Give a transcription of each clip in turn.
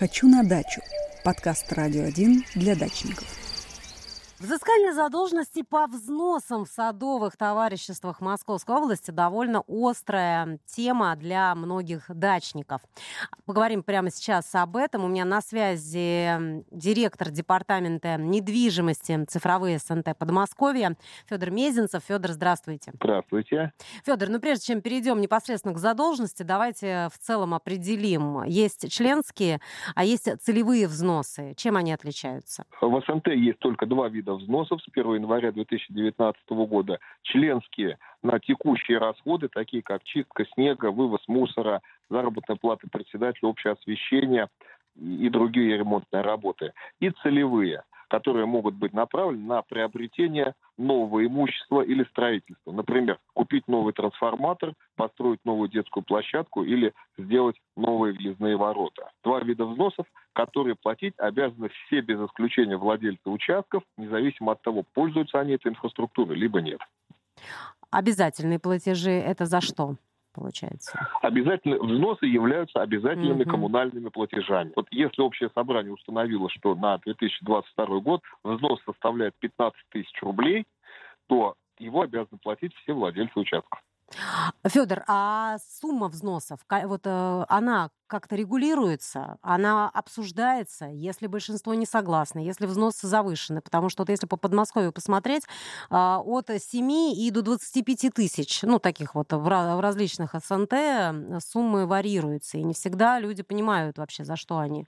«Хочу на дачу» – подкаст «Радио 1» для дачников. Взыскание задолженности по взносам в садовых товариществах Московской области довольно острая тема для многих дачников. Поговорим прямо сейчас об этом. У меня на связи директор департамента недвижимости цифровые СНТ Подмосковья Федор Мезенцев. Федор, здравствуйте. Здравствуйте. Федор, ну прежде чем перейдем непосредственно к задолженности, давайте в целом определим. Есть членские, а есть целевые взносы. Чем они отличаются? В СНТ есть только два вида взносов с 1 января 2019 года. Членские на текущие расходы, такие как чистка снега, вывоз мусора, заработная плата председателя, общее освещение и другие ремонтные работы. И целевые – которые могут быть направлены на приобретение нового имущества или строительство. Например, купить новый трансформатор, построить новую детскую площадку или сделать новые въездные ворота. Два вида взносов, которые платить обязаны все без исключения владельцы участков, независимо от того, пользуются они этой инфраструктурой, либо нет. Обязательные платежи это за что? Получается? Обязательно взносы являются обязательными угу. коммунальными платежами. Вот если общее собрание установило, что на 2022 год взнос составляет 15 тысяч рублей, то его обязаны платить все владельцы участков. Федор, а сумма взносов, вот э, она как-то регулируется, она обсуждается, если большинство не согласны, если взносы завышены, потому что вот если по Подмосковью посмотреть, а, от 7 и до 25 тысяч, ну, таких вот в различных СНТ суммы варьируются, и не всегда люди понимают вообще, за что они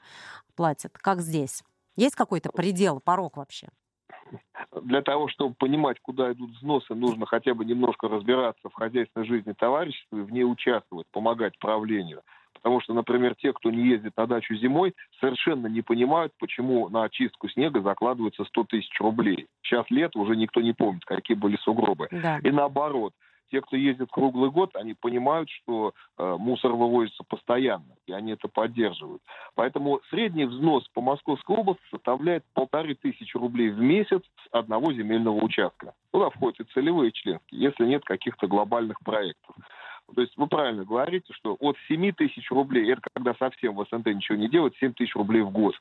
платят, как здесь. Есть какой-то предел, порог вообще? Для того, чтобы понимать, куда идут взносы, нужно хотя бы немножко разбираться в хозяйственной жизни товарищества и в ней участвовать, помогать правлению. Потому что, например, те, кто не ездит на дачу зимой, совершенно не понимают, почему на очистку снега закладывается 100 тысяч рублей. Сейчас лет уже никто не помнит, какие были сугробы. Да. И наоборот, те, кто ездит круглый год, они понимают, что э, мусор вывозится постоянно, и они это поддерживают. Поэтому средний взнос по Московской области составляет полторы тысячи рублей в месяц с одного земельного участка. Туда входят и целевые членские, если нет каких-то глобальных проектов. То есть вы правильно говорите, что от 7 тысяч рублей, это когда совсем в СНТ ничего не делать, 7 тысяч рублей в год.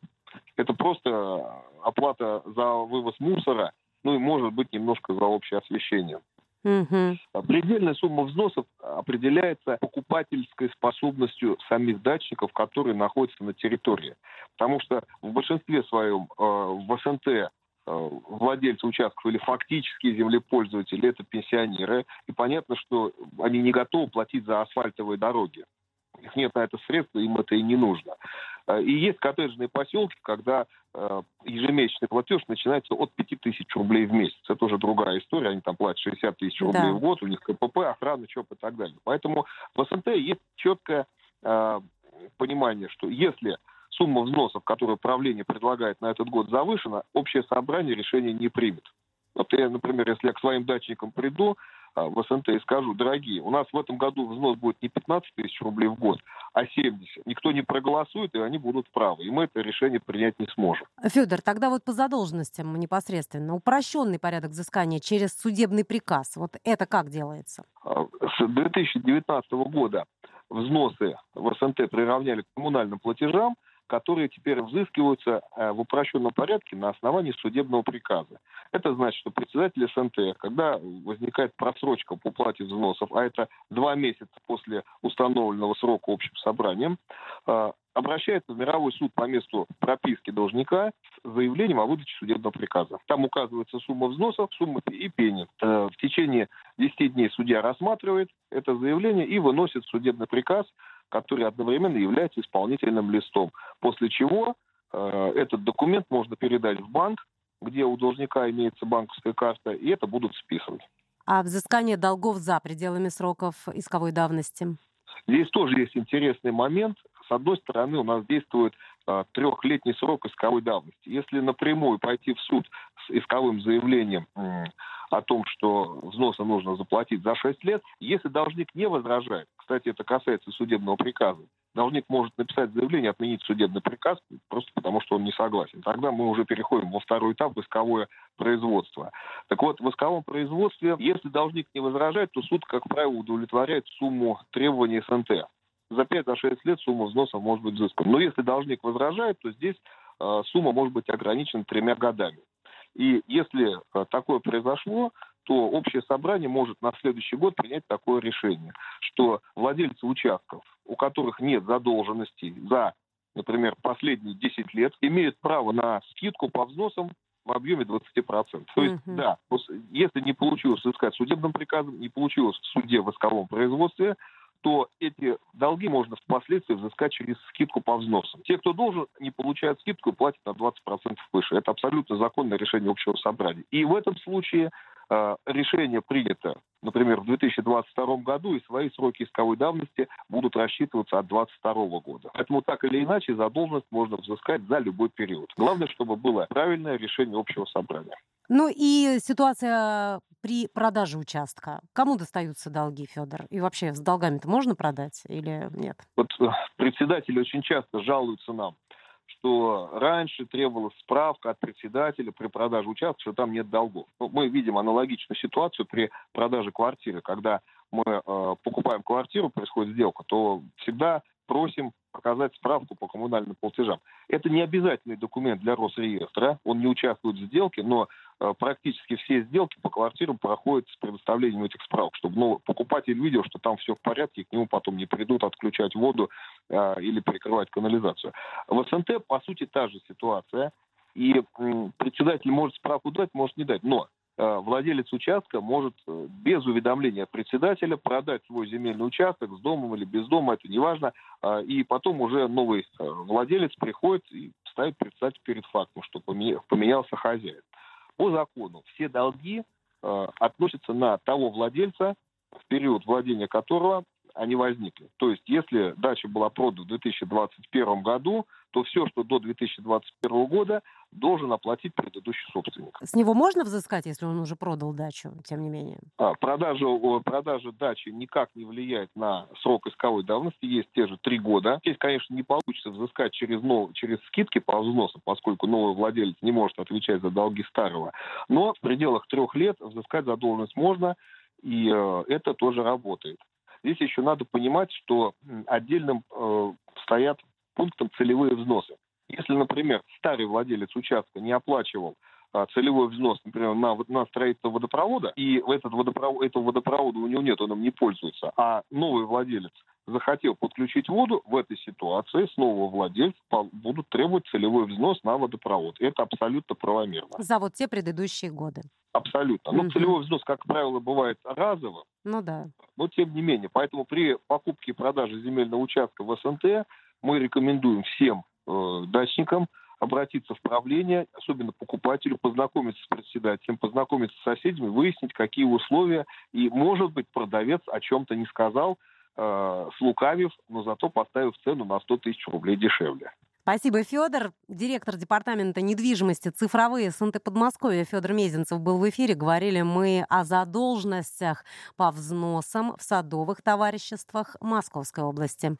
Это просто оплата за вывоз мусора, ну и может быть немножко за общее освещение. Угу. Предельная сумма взносов определяется покупательской способностью самих дачников, которые находятся на территории. Потому что в большинстве своем э, в СНТ э, владельцы участков или фактические землепользователи это пенсионеры. И понятно, что они не готовы платить за асфальтовые дороги них нет на это средств, им это и не нужно. Э, и есть коттеджные поселки, когда э, ежемесячный платеж начинается от 5000 рублей в месяц. Это уже другая история, они там платят 60 тысяч рублей да. в год, у них КПП, охрана, ЧОП и так далее. Поэтому в СНТ есть четкое э, понимание, что если сумма взносов, которую правление предлагает на этот год, завышена, общее собрание решение не примет. Вот я, например, если я к своим дачникам приду, в СНТ и скажу, дорогие, у нас в этом году взнос будет не 15 тысяч рублей в год, а 70. Никто не проголосует, и они будут правы. И мы это решение принять не сможем. Федор, тогда вот по задолженностям непосредственно. Упрощенный порядок взыскания через судебный приказ. Вот это как делается? А, с 2019 года взносы в СНТ приравняли к коммунальным платежам – которые теперь взыскиваются э, в упрощенном порядке на основании судебного приказа. Это значит, что председатель СНТ, когда возникает просрочка по уплате взносов, а это два месяца после установленного срока общим собранием, э, обращается в мировой суд по месту прописки должника с заявлением о выдаче судебного приказа. Там указывается сумма взносов, сумма и пени. Э, в течение 10 дней судья рассматривает это заявление и выносит судебный приказ, который одновременно является исполнительным листом. После чего э, этот документ можно передать в банк, где у должника имеется банковская карта, и это будут списывать. А взыскание долгов за пределами сроков исковой давности? Здесь тоже есть интересный момент. С одной стороны, у нас действует э, трехлетний срок исковой давности. Если напрямую пойти в суд с исковым заявлением э, о том, что взносы нужно заплатить за 6 лет, если должник не возражает, кстати, это касается судебного приказа, должник может написать заявление, отменить судебный приказ, просто потому что он не согласен. Тогда мы уже переходим во второй этап, исковое производство. Так вот, в исковом производстве, если должник не возражает, то суд, как правило, удовлетворяет сумму требований СНТ. за 5-6 лет сумма взноса может быть взыскана. Но если должник возражает, то здесь э, сумма может быть ограничена тремя годами. И если э, такое произошло, то общее собрание может на следующий год принять такое решение, что владельцы участков, у которых нет задолженностей за, например, последние 10 лет, имеют право на скидку по взносам в объеме 20%. То есть, угу. да, если не получилось искать судебным приказом, не получилось в суде в исковом производстве, то эти долги можно впоследствии взыскать через скидку по взносам. Те, кто должен, не получают скидку и платят на 20% выше. Это абсолютно законное решение общего собрания. И в этом случае э, решение принято, например, в 2022 году, и свои сроки исковой давности будут рассчитываться от 2022 года. Поэтому так или иначе задолженность можно взыскать за любой период. Главное, чтобы было правильное решение общего собрания. Ну и ситуация при продаже участка. Кому достаются долги, Федор? И вообще с долгами-то можно продать или нет? Вот э, председатели очень часто жалуются нам, что раньше требовалась справка от председателя при продаже участка, что там нет долгов. Ну, мы видим аналогичную ситуацию при продаже квартиры. Когда мы э, покупаем квартиру, происходит сделка, то всегда просим показать справку по коммунальным платежам. Это не обязательный документ для Росреестра, он не участвует в сделке, но э, практически все сделки по квартирам проходят с предоставлением этих справок, чтобы ну, покупатель видел, что там все в порядке, и к нему потом не придут отключать воду э, или перекрывать канализацию. В СНТ, по сути, та же ситуация, и э, председатель может справку дать, может не дать, но владелец участка может э, без уведомления председателя продать свой земельный участок с домом или без дома, это не важно, э, и потом уже новый владелец приходит и ставит председатель перед фактом, что поменялся хозяин. По закону все долги относятся на того владельца, в период владения которого они возникли. То есть, если дача была продана в 2021 году, то все, что до 2021 года, должен оплатить предыдущий собственник. С него можно взыскать, если он уже продал дачу, тем не менее? А, продажа, продажа дачи никак не влияет на срок исковой давности, есть те же три года. Здесь, конечно, не получится взыскать через, нов, через скидки по взносу, поскольку новый владелец не может отвечать за долги старого. Но в пределах трех лет взыскать задолженность можно, и э, это тоже работает. Здесь еще надо понимать, что отдельным э, стоят пунктом целевые взносы. Если, например, старый владелец участка не оплачивал а, целевой взнос, например, на, на строительство водопровода, и этот водопровод, этого водопровода у него нет, он им не пользуется, а новый владелец захотел подключить воду, в этой ситуации с нового владельца будут требовать целевой взнос на водопровод. Это абсолютно правомерно. За вот те предыдущие годы. Абсолютно. Но угу. целевой взнос, как правило, бывает разовым. Ну да. Но тем не менее. Поэтому при покупке и продаже земельного участка в СНТ мы рекомендуем всем э, дачникам обратиться в правление, особенно покупателю, познакомиться с председателем, познакомиться с соседями, выяснить, какие условия. И, может быть, продавец о чем-то не сказал, э, слукавив, но зато поставив цену на 100 тысяч рублей дешевле. Спасибо, Федор. Директор департамента недвижимости цифровые СНТ Подмосковья Федор Мезенцев был в эфире. Говорили мы о задолженностях по взносам в садовых товариществах Московской области.